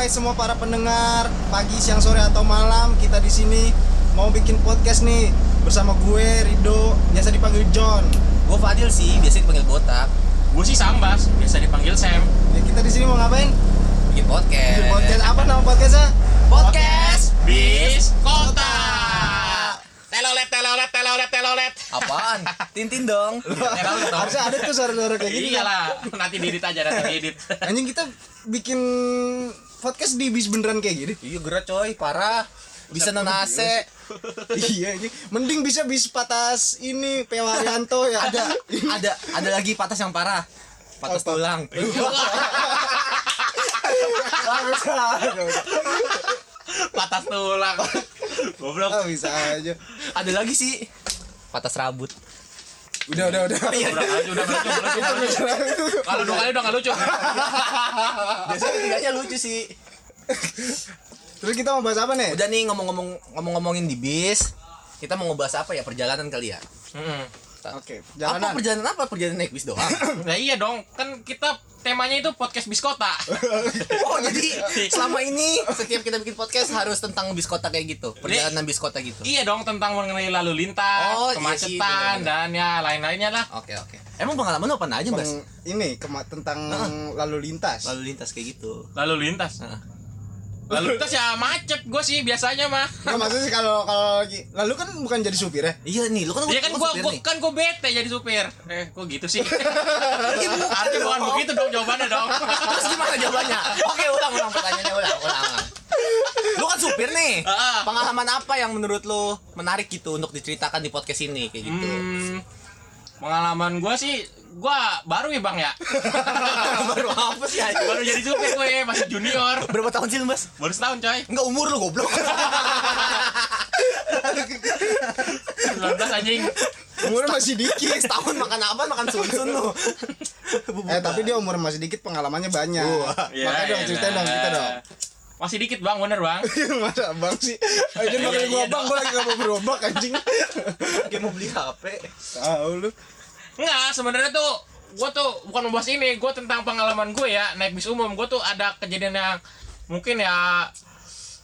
hai semua para pendengar pagi, siang, sore atau malam kita di sini mau bikin podcast nih bersama gue Rido biasa dipanggil John. Gue Fadil sih, biasa dipanggil botak. Gue sih Sambas, biasa dipanggil Sam. Ya, kita di sini mau ngapain? Bikin podcast. Bikin podcast apa nama podcastnya? Podcast. Bis Kota. Telolet, telolet, telolet, telolet. Apaan? Tintin dong. Telolet dong. Harusnya ada tuh suara-suara kayak gitu. Iyalah, nanti diedit aja, nanti diedit. Anjing kita bikin podcast di bis beneran kayak gini. Iya gerak coy, parah. Bisa non AC. iya ini mending bisa bis patas ini Pewaryanto ya Ada, ada, ada lagi patas yang parah. Patas Apa? tulang. Patas tulang. Goblok. Ah, bisa aja Ada lagi sih. Patas rambut. Udah udah udah Udah, udah, udah, udah, udah, udah. Kalau dua kali udah gak lucu. Biasanya tiganya lucu sih. terus kita mau bahas apa nih Udah nih ngomong-ngomong ngomong-ngomongin di bis. Kita mau ngebahas apa ya? Perjalanan kali ya. Mm-mm. Oke Apa jalanan perjalanan apa? Perjalanan naik bis doang. Nah iya dong, kan kita temanya itu podcast bis kota. Oh jadi selama ini setiap kita bikin podcast harus tentang bis kota kayak gitu perjalanan bis kota gitu. Iya dong tentang mengenai lalu lintas, Oh, iya sih, kemacetan bener-bener. dan ya lain-lainnya lah. Oke oke. Emang pengalaman lu apa aja mas? ini kema- tentang lalu lintas Lalu lintas kayak gitu. Lalu lintas. Heeh. Lalu lintas ya macet gue sih biasanya mah. Nggak, maksudnya sih kalau kalau lagi lalu kan bukan jadi supir ya Iya nih, lu kan Iya kan nih. kan gua bete jadi supir. Eh, kok gitu sih? Artinya bukan begitu dong jawabannya dong. Terus gimana jawabannya? Oke, ulang ulang pertanyaannya ulang ulang. ulang. Lu kan supir nih. Pengalaman apa yang menurut lu menarik gitu untuk diceritakan di podcast ini kayak gitu? Hmm, pengalaman gua sih gua baru ya bang ya Baru apa sih anjing? baru jadi supir gue masih junior Berapa tahun sih lu, Mas? baru setahun coy Enggak umur lu goblok. 19 anjing umurnya masih dikit Setahun makan apa? Makan sunsun lu. eh tapi dia umur masih dikit pengalamannya banyak Iya, makanya dong iya, ceritain dong kita nah. dong masih dikit bang bener bang masa bang sih anjing pakai Iya, gua iya bang gua lagi gak mau berobak anjing Kayak mau beli HP. tahu lu Enggak, sebenarnya tuh gua tuh bukan membahas ini, gua tentang pengalaman gue ya naik bis umum. Gua tuh ada kejadian yang mungkin ya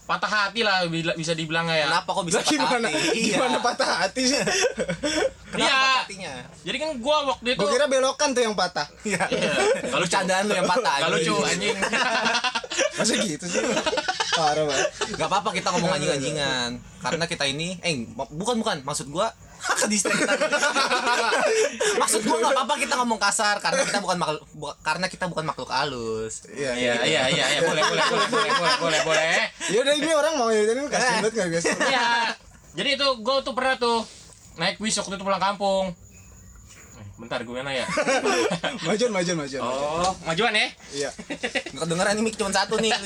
patah hati lah bisa dibilang ya. Kenapa kok bisa gimana patah hati? Iya. gimana patah hati sih Kenapa Iya. patah hatinya? Jadi kan gua waktu itu gua kira belokan tuh yang patah Iya. Iya. Kalau candaan lu yang patah. Gak lucu anjing. masa gitu sih parah banget Gak apa-apa kita ngomong anjing-anjingan Karena kita ini Eh bukan bukan Maksud gua ke distract kita. Maksud gua gak apa-apa kita ngomong kasar Karena kita bukan makhluk bu- Karena kita bukan makhluk halus iya Iya, iya, iya, iya, boleh, boleh, boleh, boleh, boleh, boleh, boleh. ya udah ini orang mau ini kasih banget nggak guys Iya. Jadi itu gua tuh pernah tuh naik bis waktu itu pulang kampung. Eh, Bentar gue mana ya? majuan majuan majuan Oh, majuan ya? iya Gak kedengeran ini mic cuma satu nih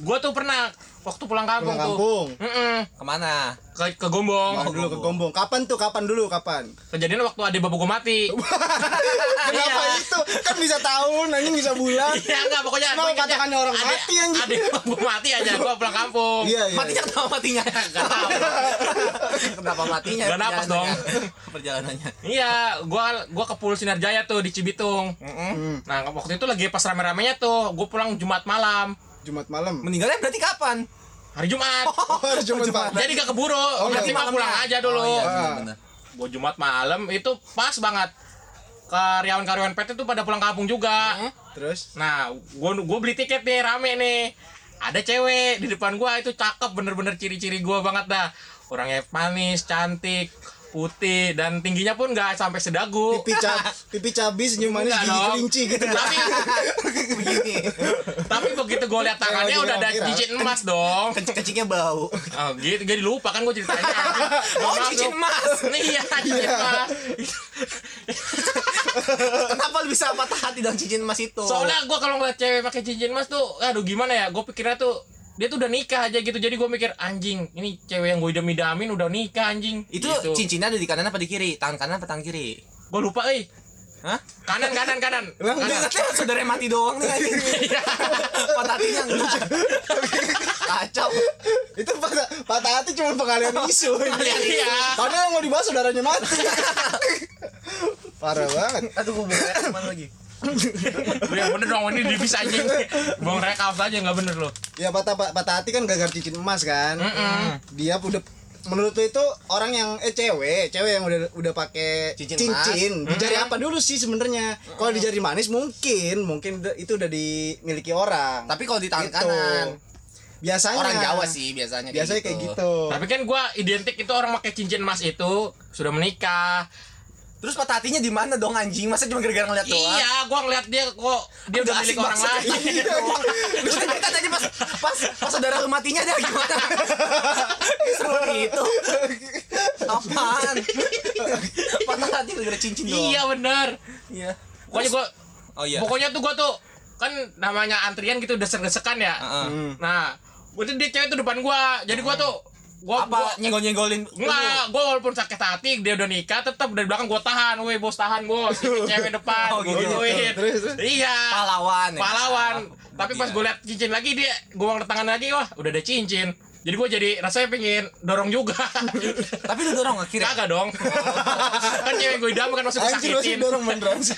Gua tuh pernah waktu pulang kampung, Pulang tuh. kampung. Mm-mm. Ke mana? Ke, ke Gombong. Nah, dulu ke Gombong kapan tuh kapan dulu kapan Kejadian waktu ada babu gue mati. kenapa Iya. itu kan bisa tahun anjing bisa bulan Iya enggak pokoknya pokoknya patahannya orang ada- mati, anjing? Ada babu mati aja gua pulang kampung. iya iya Matinya kenapa matinya? Tahu. Kenapa matinya? Gak napas dong. perjalanannya? Iya, gua gua ke Pul Sinar Jaya tuh di Cibitung. Hmm, Nah, waktu itu lagi pas rame-ramenya tuh, gua pulang Jumat malam. Jumat malam Meninggalnya berarti kapan? Hari Jumat. oh hari Jumat Jumat. Jadi gak keburu, Oh, berarti mah pulang aja dulu. Oh, iya, Ah. Gua Jumat malam itu pas banget. Karyawan-karyawan PT tuh pada pulang kampung juga. terus Nah, gua gua beli tiket nih rame nih. Ada cewek di depan gua itu cakep bener-bener ciri-ciri gua banget dah. Orangnya manis, cantik, putih dan tingginya pun nggak sampai sedagu. pipi cab pipi cabi senyum manis gigi dong. kelinci gitu Tapi Begini. tapi begitu gue lihat tangannya udah ada cincin emas dong. Kecil-kecilnya bau. Oh, gitu jadi lupa kan gue ceritanya. Oh, cincin emas. Iya, cincin Iya. emas. Kenapa lu bisa patah hati dengan cincin emas itu? Soalnya gue kalau ngeliat cewek pakai cincin emas tuh, aduh gimana ya? Gue pikirnya tuh dia tuh udah nikah aja gitu. Jadi gue mikir anjing, ini cewek yang gue idam-idamin udah nikah anjing. itu gitu. cincinnya ada di kanan apa di kiri? Tangan kanan apa tangan kiri? Gue lupa eh. Hah? Kanan kanan kanan. Lah, Enggak kanan. katanya saudara mati doang nih anjing. Iya. Patah hatinya enggak. Kacau. itu patah, patah hati cuma pengalian isu Iya. padahal yang mau dibahas saudaranya mati parah banget Aduh, gue lagi? Yang bener dong ini di bisa anjing. Bong rekap aja nggak bener lo. Ya patah patah hati kan gagal cincin emas kan. Dia udah menurut lu itu orang yang eh cewek, cewek yang udah udah pakai Cincin cincin, di jari apa dulu sih sebenarnya? Kalau di jari manis mungkin, mungkin itu udah dimiliki orang. Tapi kalau di tangan Gitu. kanan Biasanya orang Jawa sih biasanya kayak Biasanya kayak gitu. Tapi kan gua identik itu orang pakai cincin emas itu sudah menikah. Terus patah hatinya di mana dong anjing? Masa cuma gara-gara ngeliat doang? Iya, gua ngeliat dia kok dia udah milik orang lain. Iya, doang. Lu cerita aja pas pas pas saudara lu matinya dia gimana? Seru gitu. Apaan? Patah hati gara-gara cincin doang. Iya bener. Iya. Pokoknya gua Oh iya. Pokoknya tuh gua tuh kan namanya antrian gitu desek-desekan ya. Heeh. Hmm. Nah, gua tuh dia cewek tuh depan gua. Jadi gua tuh gua gua Apa nyenggol-nyenggolin? Enggak, gua walaupun sakit hati dia udah nikah tetap dari belakang gua tahan, woi bos tahan bos, Ini cewek depan, Oh, gua gitu. gituin. Terus, terus. Iya. Pahlawan. ya? Pahlawan. Oh, Tapi pas iya. gua liat cincin lagi dia, gua angkat tangan lagi, wah udah ada cincin. Jadi gua jadi rasanya pengen dorong juga. Tapi lu dorong akhirnya. Kagak dong. kan cewek gue idam kan masih Anjir lu sih disakitin. dorong beneran sih.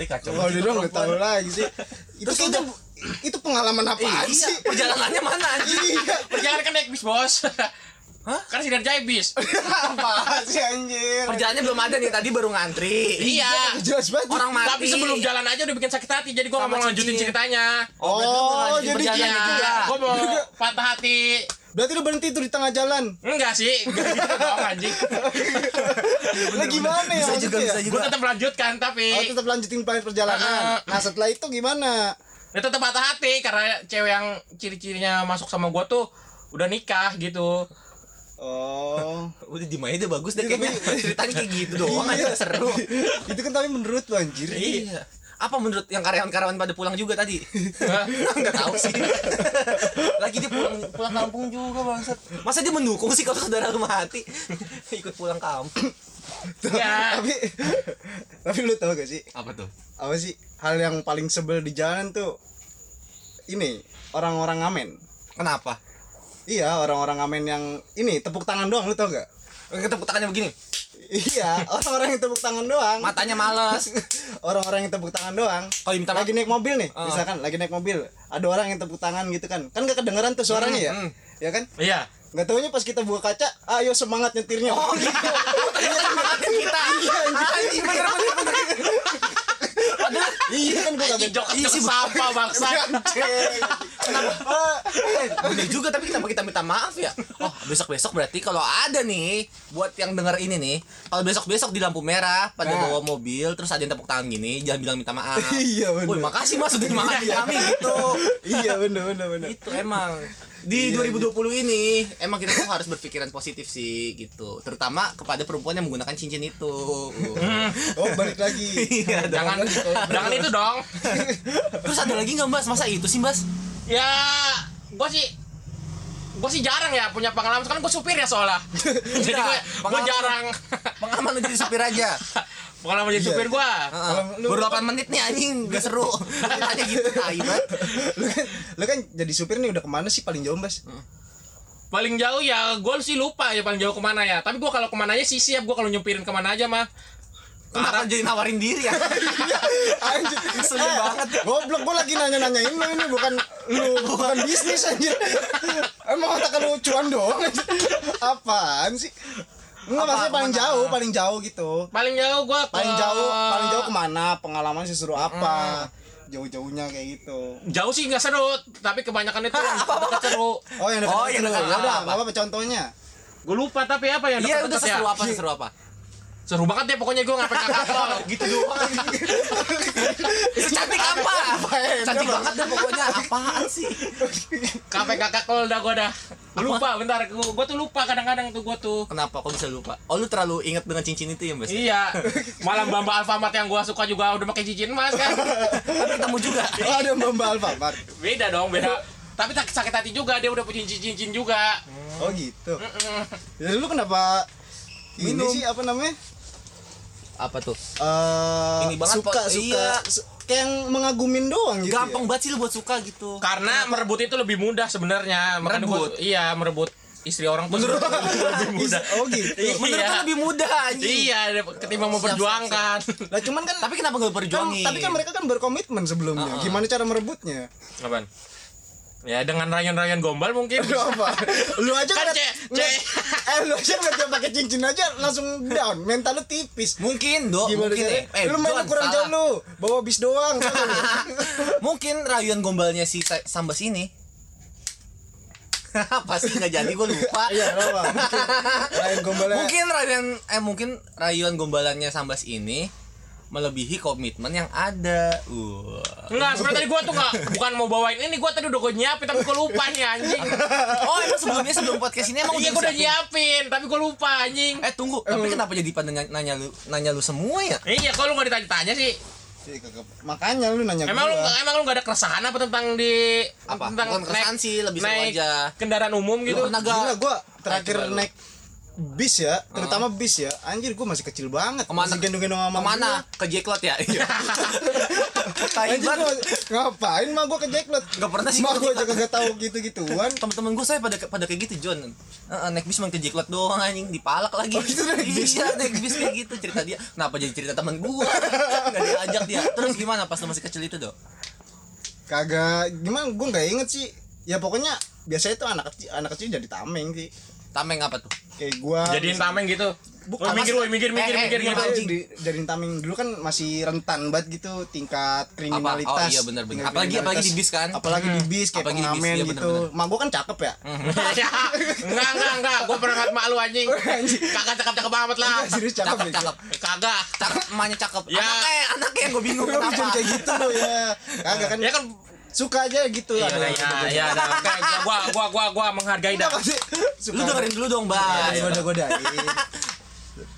Ih, kacau. Kalau dia dong nggak tahu lagi sih. Itu kayaknya itu pengalaman apa Iya, sih? perjalanannya mana anjing? Iya. Perjalanan kan naik bis, Bos. Hah? Kan sinar jaya bis. apa sih anjir? Perjalanannya belum ada nih, tadi baru ngantri. iya. Jelas banget. Orang mati. Tapi sebelum jalan aja udah bikin sakit hati, jadi gua nggak Sama mau lanjutin ceritanya. Oh, Oh, jadi perjalanannya Iya, juga. gua mau patah hati. Berarti lu berhenti tuh di tengah jalan. Enggak sih, enggak gitu dong anjing. Lah gimana ya Bisa juga, bisa juga. Gua tetap lanjutkan tapi Oh, tetap lanjutin plan perjalanan. Ah. Nah, setelah itu gimana? Ya tetap patah hati karena cewek yang ciri-cirinya masuk sama gua tuh udah nikah gitu. Oh. Udah di aja bagus deh kayaknya. Ceritanya kayak gitu doang aja seru. itu kan tapi menurut lu anjir. Iya. Apa menurut yang karyawan-karyawan pada pulang juga tadi? Enggak tahu sih. Lagi dia pulang pulang kampung juga bangsat. Masa dia mendukung sih kalau saudara lu mati? Ikut pulang kampung. Ya. tapi tapi lu tau gak sih Apa tuh? apa sih hal yang paling sebel di jalan tuh ini orang-orang ngamen. Kenapa? Iya, orang-orang ngamen yang ini tepuk tangan doang lu tau gak? Tepuk tangannya begini. Iya, orang-orang yang tepuk tangan doang. Matanya males. Orang-orang yang tepuk tangan doang. Kalau diminta lagi naik mobil nih, Oh. misalkan lagi naik mobil, ada orang yang tepuk tangan gitu kan. Kan gak kedengeran tuh suaranya ya? Hmm, hmm. Ya kan? Iya. Gak taunya pas kita buka kaca, ayo semangat nyetirnya. Oh gitu. Ternyata semangatin kita. Anjing bener bener bener. Padahal iya kan gua Anjing kagak jok Iya sih, siapa bangsa. Kenapa? Eh, bener juga tapi kenapa kita minta maaf ya? Oh, besok-besok berarti kalau ada nih buat yang denger ini nih, kalau besok-besok di lampu merah pada Nah. bawa mobil terus ada yang tepuk tangan gini, jangan bilang minta maaf. Iya, bener. Woi, makasih Mas sudah nyemangati kami gitu. iya bener bener bener. Itu emang di Iya, 2020 ini emang kita tuh harus berpikiran positif sih gitu terutama kepada perempuan yang menggunakan cincin itu Oh balik lagi. Iya, Jangan jangan itu dong. terus ada lagi nggak mbak masa itu sih mbak Ya, gua sih gua sih jarang ya punya pengalaman. Kan gua supir ya soalnya. Jadi gua, gua pengalaman- jarang. pengalaman jadi supir aja. Pengalaman jadi Iya. supir lu- baru 8 menit nih anjing. Gak seru. Ceritanya gitu tai banget. Lu kan lu kan jadi supir nih udah ke mana sih? Paling jauh mas? Paling jauh ya gua sih lupa ya paling jauh ke mana ya. Tapi gua kalau ke mana aja sih siap. Gua kalau nyupirin ke mana aja mah. Kenapa jadi nawarin diri ya Anjir, Ngeselin banget. Goblok gua lagi nanya-nanyain lu ini bukan lu bukan bisnis anjir. Emang otak lu cuan doang anjir. Apaan sih? Enggak Apa, maksudnya paling ke mana? jauh, paling jauh gitu. Paling jauh gua ke Paling jauh, paling jauh ke mana? Pengalaman sih seru apa? Jauh-jauhnya kayak gitu. Jauh sih nggak seru, tapi kebanyakan itu yang dekat seru. Oh yang dekat Oh, yang dekat. Ya udah, Apa? enggak apa contohnya. Gue lupa tapi apa yang iya dekat udah ya? seru apa seru apa Seru banget ya pokoknya gue ngapain kakak gitu doang cantik apa cantik banget dah pokoknya apaan sih Kafe kakak kol dah gue dah. Lupa bentar, gue gua tuh lupa kadang-kadang tuh gue tuh. kenapa kok bisa lupa oh lu terlalu inget dengan cincin itu ya mbak Iya, malam Bamba Alfamart yang gua suka juga udah pakai cincin emas kan. tapi ketemu juga Oh ada Mbak Alfamart. Beda dong, beda. Tapi tak sakit hati juga dia udah punya cincin-cincin juga. Oh gitu. Ya lu kenapa ini Minum. sih apa namanya? Apa tuh Eh Ini banget, suka suka Iya. su- kayak yang mengagumin doang gitu. gampang ya? banget sih lu buat suka gitu Karena merebut itu lebih mudah sebenarnya. Merebut? gua- iya, merebut istri orang tuh Menurut- lebih muda. Oh gitu. Iya. Menurut lu lebih mudah anjing. Iya, ketimbang memperjuangkan. Lah cuman kan Tapi kenapa nggak kan, perjuangin? tapi kan mereka kan berkomitmen sebelumnya. Uh-uh. Gimana cara merebutnya? Apaan? Ya dengan rayon-rayon gombal mungkin. Lu apa? Lu aja Kan, Cek, ngeliat- eh lu aja dia pakai cincin aja langsung down. Mental lu tipis. Mungkin, Dok. Gimana mungkin caranya? eh, lu main John, kurang salah. jauh lu. Bawa bis doang. Mungkin rayuan gombalnya si Sa- Sambas ini pasti nggak jadi gue lupa. Iya, apa? Mungkin lain gombalnya. mungkin rayuan eh mungkin rayuan gombalannya Sambas ini melebihi komitmen yang ada. Wah. Enggak, sebenarnya tadi gua tuh enggak bukan mau bawain ini, gua tadi udah gua nyiapin tapi gua lupa nih anjing. Oh, emang sebelumnya sebelum podcast ini emang Iya, gua udah nyiapin, tapi gua lupa anjing. Eh tunggu, tapi kenapa jadi pada nanya, nanya lu nanya lu semua ya? Iya, kalau lu enggak ditanya-tanya sih. Iya. Makanya lu nanya Emang lu gua. emang lu enggak ada keresahan apa tentang di Apa? tentang Bukan keresahan sih, lebih naik aja. kendaraan umum gitu. Lu gak? Gila gua terakhir lu. naik bis ya, terutama bis ya. Anjir gua masih kecil banget. Ke mana? Masih gendong-gendong sama Ke mana? Ke Jacklot ya? Iya. gua. Anjir gua ngapain mah gua ke Jacklot? Nggak pernah sih Mah gua gua ke- aja kagak tahu gitu-gituan. Temen-temen gue saya pada pada kayak gitu John Heeh, naik bis main ke Jacklot doang anjing dipalak lagi Oh, gitu naik bis? iya naik bis kayak gitu cerita dia kenapa jadi cerita temen gue nggak diajak dia terus gimana pas lu masih kecil itu dok Kagak gimana gua nggak inget sih. Ya pokoknya biasanya tuh anak kecil anak kecil jadi tameng sih. Tameng apa tuh Kayak gua Jadiin tameng gitu. Bukan, minggir, woi, minggir, minggir, Eh, eh, minggir iya, gitu. anjing. di, dari tameng dulu kan masih rentan banget gitu tingkat kriminalitas. Oh, iya, benar, benar. Apalagi- apalagi di bis kan? Apalagi di bis kayak Apalagi di bis, pengamen iya, gitu. benar, Hmm. Mak gua kan cakep ya. Ya, enggak, enggak, enggak. Gua pernah ngeliat mak lu anjing. Kagak cakep-cakep amat lah. Enggak, serius cakep, cakep ya. cakep Kagak. cakep emaknya cakep Ya. anaknya anaknya yang gue bingung kenapa kayak gitu loh ya. Kagak kan Ya kan suka aja gitu Iya, ada iya, gitu-gitu. iya, dah. Oke, gua, gua, gua, gua menghargai dah. Lu dengerin dulu dong ada bang yang goda-godain.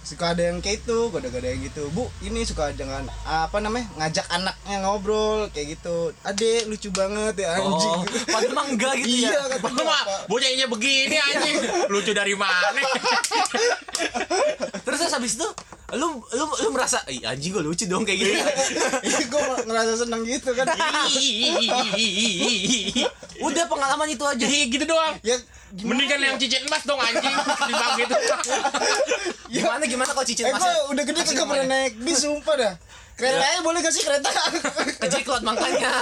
suka ada yang kayak itu goda-goda yang gitu bu ini suka dengan apa namanya ngajak anaknya ngobrol kayak gitu adek lucu banget ya anjing oh padahal mah enggak gitu iya ya kata Lu mah bapak. bocahnya begini anjing. Lucu dari mana? terus terus habis itu lu lu lu merasa Ih, anjing gue lucu dong kayak gitu Iya, gue ngerasa seneng gitu kan udah pengalaman itu aja Jadi gitu doang. ya gimana Mendingan ya? yang cicit emas dong anjing. Timbang gitu. gimana gimana kalau cicit eh masuk gue udah gede kagak pernah naik bis sumpah dah keretanya boleh gak sih kereta ke Jacklot makanya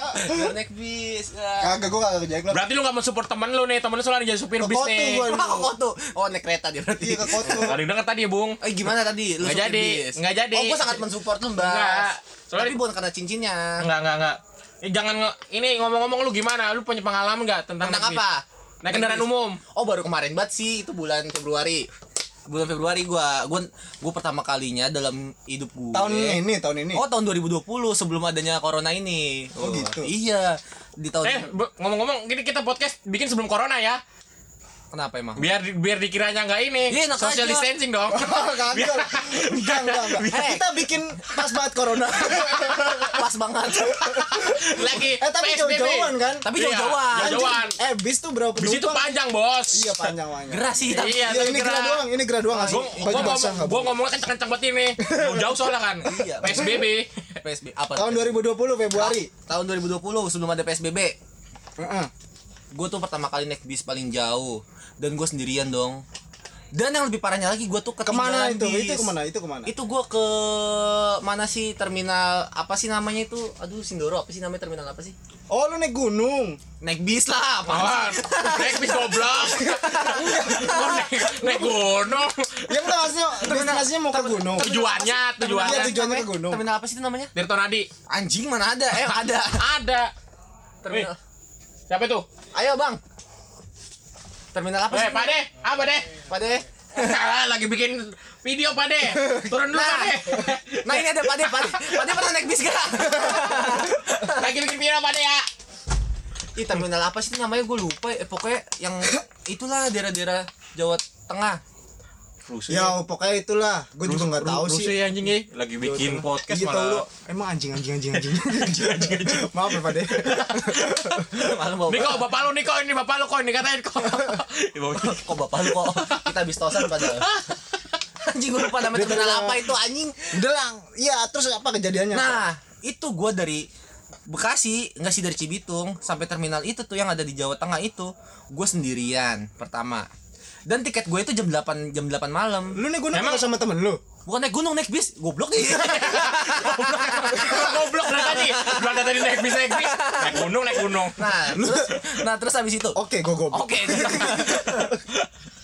naik bis ya. kagak gue kagak ke Jacklot Berarti lu gak mensupport temen lu nih, temen lu soalnya jadi supir Ke bis Kotu nih. gua. Kok tuh oh naik kereta dia berarti iya ke kotu Ada yang denger tadi ya, Bung. Eh gimana tadi? Lu Nggak supir jadi, bis? nggak jadi. Oh, gua sangat mensupport lu, Mbak. Nggak. Soalnya- Tapi bukan karena cincinnya. Enggak, enggak, enggak. Eh, jangan nge- ini ngomong-ngomong lu gimana? Lu punya pengalaman enggak tentang, Tentang apa? Naik kendaraan umum. Oh, baru kemarin banget sih, itu bulan Februari. Bulan Februari gua gua gua pertama kalinya dalam hidup gue. tahun ini tahun ini Oh, tahun 2020 sebelum adanya corona ini. Oh, gitu. Iya. Di tahun Eh, ngomong-ngomong, gini kita podcast bikin sebelum corona ya. Kenapa emang? Biar biar dikiranya enggak ini. Iya, enak Social aja. distancing dong. kagak enggak enggak enggak Eh. kita bikin pas banget corona Pas banget. Lagi eh tapi PSBB. jauh-jauhan kan Tapi Iya, jauh-jauhan. Jauh-jauhan. eh bis tuh berapa Bis itu penumpang? panjang, Bos. iya panjang panjang Gerah sih tapi. Iya, Iya, tapi ini kira- gerah doang, ini gerah doang asli. Gua, Baju gua, basah ngomong, nggak gua ngomongnya kenceng-kenceng banget ini. Jauh soalnya kan. Iya. PSBB. PSB apa? Tahun 2020 Februari. Tahun 2020 sebelum ada PSBB. Heeh. Gue tuh pertama kali naik bis paling jauh dan gue sendirian dong dan yang lebih parahnya lagi gue tuh Ke mana itu? bis. Itu ke mana? Itu ke mana? itu gue ke mana sih terminal apa sih namanya itu aduh Sindoro apa sih namanya terminal apa sih Oh lu naik gunung. naik bis lah apa Apaan? Naik bis goblok. Gua naik, naik gunung. Ya udah maksudnya destinasinya mau ke gunung. Tujuannya, Iya, tujuannya. tujuannya ke gunung. terminal apa sih itu namanya Tirto Nadi. anjing mana ada eh ada Ada. terminal Siapa itu? ayo bang terminal apa Eh, sih Pak De, apa De? Pak De Ah, lagi bikin video Pak De. Turun dulu Pak De. nah ini ada Pak De Pak De Pak De pernah naik bis gak Lagi bikin video Pak De ya. Ih terminal apa sih namanya gue lupa eh, pokoknya yang itulah daerah-daerah Jawa Tengah Ya pokoknya itulah. Gue juga nggak tahu sih. Rusuh anjing ya. Lagi bikin podcast Iya, tahu lu. Emang anjing anjing anjing anjing. anjing anjing anjing. Maaf ya Pak bawa Niko, bapak lu Niko ini bapak lu kok ini katain kok. kok bapak lu kok kita habis tosan padahal anjing gue lupa nama terminal apa itu anjing Udah lah. Iya, terus apa kejadiannya? nah itu gue dari Bekasi nggak sih dari Cibitung sampai terminal itu tuh yang ada di Jawa Tengah itu gue sendirian pertama dan tiket gue itu jam 8 jam 8 malam Lu nih gue Emang- sama temen lu. bukan naik gunung naik bis goblok nih Goblok nah tadi. Belum tadi naik bis naik bis. Naik gunung naik gunung. nah terus nah terus habis itu Oke, gue goblok. oke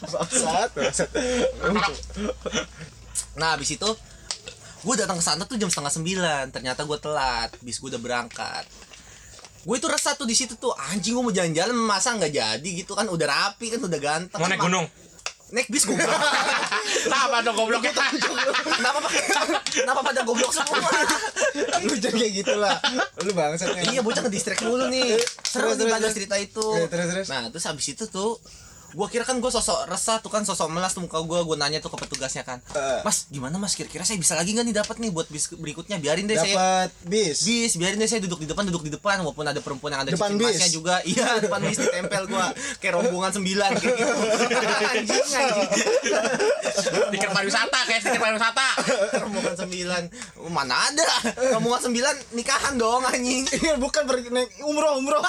bangsat. nah habis itu gue datang ke sana tuh jam setengah sembilan ternyata gue telat bis gue udah berangkat gue itu resah tuh di situ tuh anjing gue mau jalan-jalan masa nggak jadi gitu kan udah rapi kan udah ganteng Mau naik gunung. naik bis gue Apa dong gobloknya? kenapa kenapa pada goblok semua Lu jangan kayak gitu lah. Lu bangsatnya. iya bocah ke distrik mulu nih seru Terus, nih terus, pada terus. cerita itu Iya, terus, terus. nah terus habis itu tuh gua kira kan gue sosok resah tuh kan sosok melas tuh muka gue gue nanya tuh ke petugasnya kan Eh. mas gimana mas kira-kira saya bisa lagi nggak nih dapat nih buat bis berikutnya biarin deh saya Dapat bis. bis biarin deh saya duduk di depan duduk di depan walaupun ada perempuan yang ada Depan masnya bis. juga iya depan bis ditempel gua kayak rombongan sembilan kayak gitu anjing anjing Stiker pariwisata kayak stiker pariwisata. rombongan sembilan Oh, mana ada rombongan sembilan nikahan dong anjing Iya, bukan pergi naik umroh, umroh.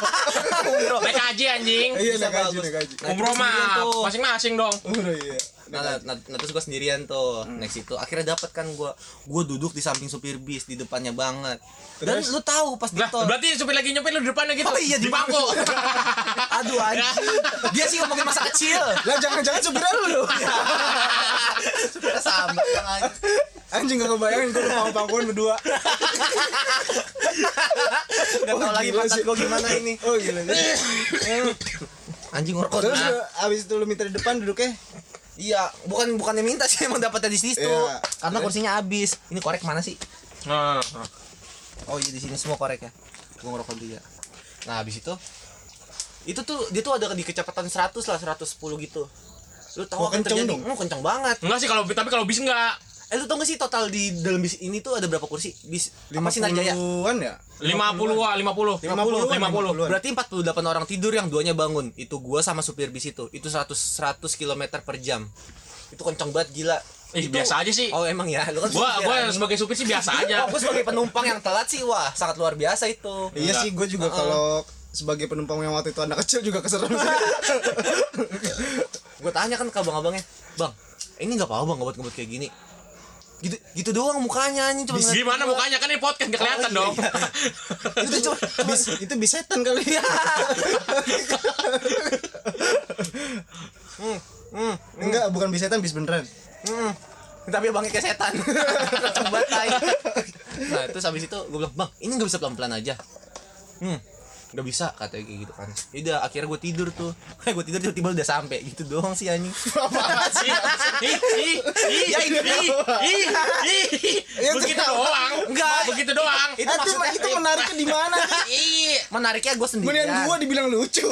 Umroh. Naik haji anjing. Iya, naik haji, naik haji. Umroh terus sendirian mah tuh. masing-masing dong. Umroh iya. Nah, nah, nah, nah, terus gue sendirian tuh next itu akhirnya dapat kan gue gue duduk di samping supir bis di depannya banget dan Terus? lu tahu pas di Lah, tol berarti supir lagi nyopir lu di depannya gitu. Oh iya, di bangku. aduh anjing dia sih ngomongin masa kecil Lah jangan-jangan supir lu lu. Bang, anjing. Anjing gak kebayangin gue udah pangkuan berdua. Gak tau Oh, lagi gila pantat gue gimana ini Oh gila. anjing ngerokok Terus Nah, abis itu lu minta di depan duduknya? iya bukan bukannya minta sih emang dapatnya di situ. Iya. karena kursinya habis. Ini korek mana sih? Nah, oh iya di sini semua korek ya? Gue ngerokok dulu ya. Nah habis itu itu tuh dia tuh ada di kecepatan 100 lah 110 gitu. Lu tahu yang kenceng terjadi? dong. Hmm, kenceng banget. Enggak sih kalau tapi kalau bis enggak. Eh lu tau gak sih total di dalam bis ini tuh ada berapa kursi bis apa sih Najaya 50-an ya? 50 ah, 50. 50-an, 50. Berarti 48 orang tidur yang duanya bangun. Itu gua sama supir bis itu. Itu 100 100 km per jam. Itu kenceng banget gila. Ih, itu, biasa aja sih. Oh, emang ya. Lu kan Gua supir, gua anjing. sebagai supir sih biasa aja. Oh, gua sebagai penumpang yang telat sih wah, sangat luar biasa itu. Iya Enggak. sih, gue juga Heeh. kalau sebagai penumpang yang waktu itu anak kecil juga keserem sih. Gue tanya kan ke abang-abangnya, "Bang, ini enggak apa-apa Bang ngebut-ngebut kayak gini." Gitu gitu doang mukanya anjing cuma Gimana gua. mukanya kan ini podcast gak kelihatan Oh, iya, dong. iya. itu cuma bis, itu bis setan kali ya. hmm, hmm, Enggak, bukan bis setan, bis beneran. hmm. Tapi abangnya kayak setan. Tai. Nah, terus habis itu gue bilang, "Bang, ini nggak bisa pelan-pelan aja." Hmm. Gak bisa katanya kayak gitu kan Yaudah akhirnya gue tidur tuh Gue tidur tiba-tiba udah sampai Gitu doang sih anjing Ih, ih, ih, ih, Ya, itu. Ya, Begitu itu- doang. Enggak. begitu doang. Itu maksudnya itu menariknya di mana? Menariknya gue sendirian Mendingan gua dibilang lucu.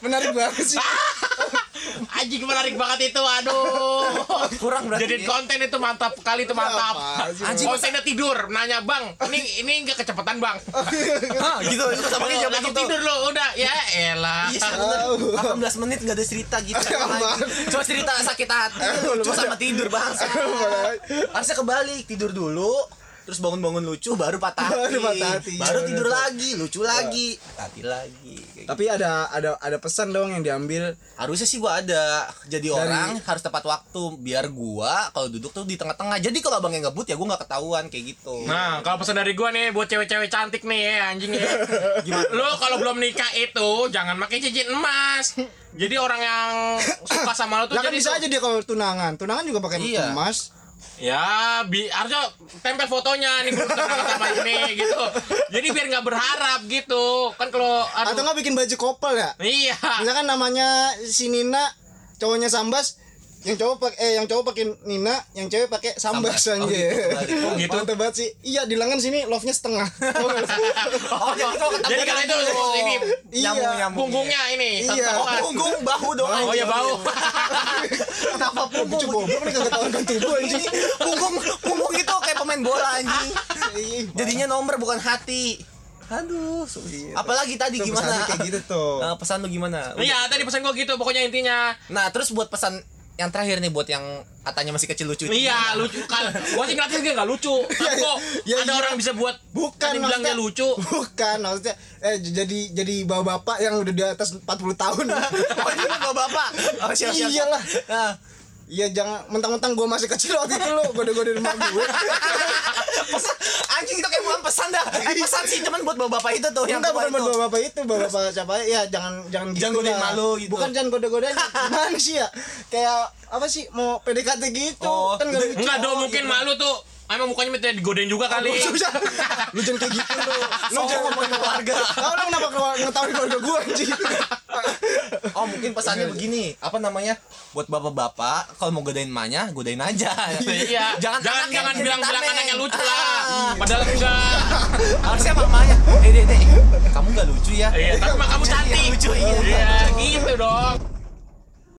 Menarik banget sih. Anjing menarik banget itu, aduh. Kurang berarti Jadi ya. konten itu mantap kali itu mantap. Sih? Anjing. Kontennya tidur, nanya bang, ini ini nggak kecepatan bang. Hah, gitu itu sama kayak langsung gitu tidur lo, udah ya elah. Iya bener 18 menit gak ada cerita gitu Cuma cerita sakit hati Lucu sama tidur bangsa Harusnya kebalik Tidur dulu Terus bangun-bangun lucu baru patah hati Baru patah hati, Baru iya, tidur bener. lagi Lucu lagi Hati lagi Kayak gitu. Tapi ada ada ada pesan dong yang diambil. Harusnya sih gua ada Jadi orang harus tepat waktu Biar gua kalau duduk tuh di tengah-tengah Jadi kalau abangnya ngebut ya gua gak ketahuan kayak gitu Nah, kalau pesan dari gua nih buat cewek-cewek cantik nih ya, anjing ya. Gimana? Lo kalau belum nikah itu jangan pakai cincin emas. Jadi orang yang suka sama lo tuh kan jadi bisa tuh- aja dia kalau tunangan. Tunangan juga pakai Iya. emas. Ya, bi harusnya tempel fotonya nih sama ini gitu. Jadi biar nggak berharap gitu. Kan kalau Atau nggak bikin baju kopel ya? Iya. Misalkan namanya si Nina, cowoknya Sambas, yang cowok pakai eh yang cowok pakai Nina, yang cewek pakai Sambas, Sambas. Oh, anjir. gitu. Oh, gitu. Mantep banget sih. Iya, di lengan sini love-nya setengah. Oh jadi kalau ketemu Jadi kalau itu gitu. ini Iya. Nyambung nyambung punggungnya ini Iya. Oh, punggung bahu dong Oh ya bau. Kenapa Bocah punggung goblok nih kagak tahu kan tubuh anjing. punggung punggung itu kayak pemain bola anjing Ih, jadinya nomor bukan hati aduh Iya. apalagi tadi Tuh, gimana kayak gitu tuh. Eh, pesan lu gimana Iya, tadi pesan gua gitu pokoknya intinya. nah terus buat pesan yang terakhir nih buat yang katanya masih kecil lucu. Iya lucu kan. Gua sih ngeliatnya dia nggak lucu. Tapi kok iya, ada iya. orang bisa buat Bukan tadi bilang dia maksudnya- lucu. Bukan maksudnya eh jadi jadi bapak-bapak yang udah di atas 40 tahun. Oh, ini bapak bapak. Oh, siap, siap. Iyalah. Nah, Iya jangan mentang-mentang gue masih kecil waktu itu lo gode-gode rumah gue anjing itu kayak bukan pesan dah. Eh, pesan sih cuman buat bapak-bapak itu tuh yang Enggak bukan buat bapak-bapak itu, bapak-bapak siapa ya jangan jangan Jangan gitu godain malu gitu. Bukan jangan gode-godain. Gimana sih ya? Kayak apa sih mau PDKT gitu Oh, kan nggak. Enggak dong mungkin gitu. malu tuh. Emang mukanya minta digodain juga kali. Lu jangan- lu jangan kayak gitu lu. Lu jangan ngomongin keluarga. Kau lu kenapa keluar ngetahuin keluarga gue anjing? Oh mungkin pesannya begini Apa namanya Buat bapak-bapak Kalau mau godain emaknya Godain aja Iya. Jangan jangan jangan bilang-bilang anaknya lucu lah. Ah. Padahal enggak. Harusnya mamanya Eh dek dek Kamu gak lucu ya Iya, tapi mah kamu yang cantik. lucu iya Iya, gitu dong.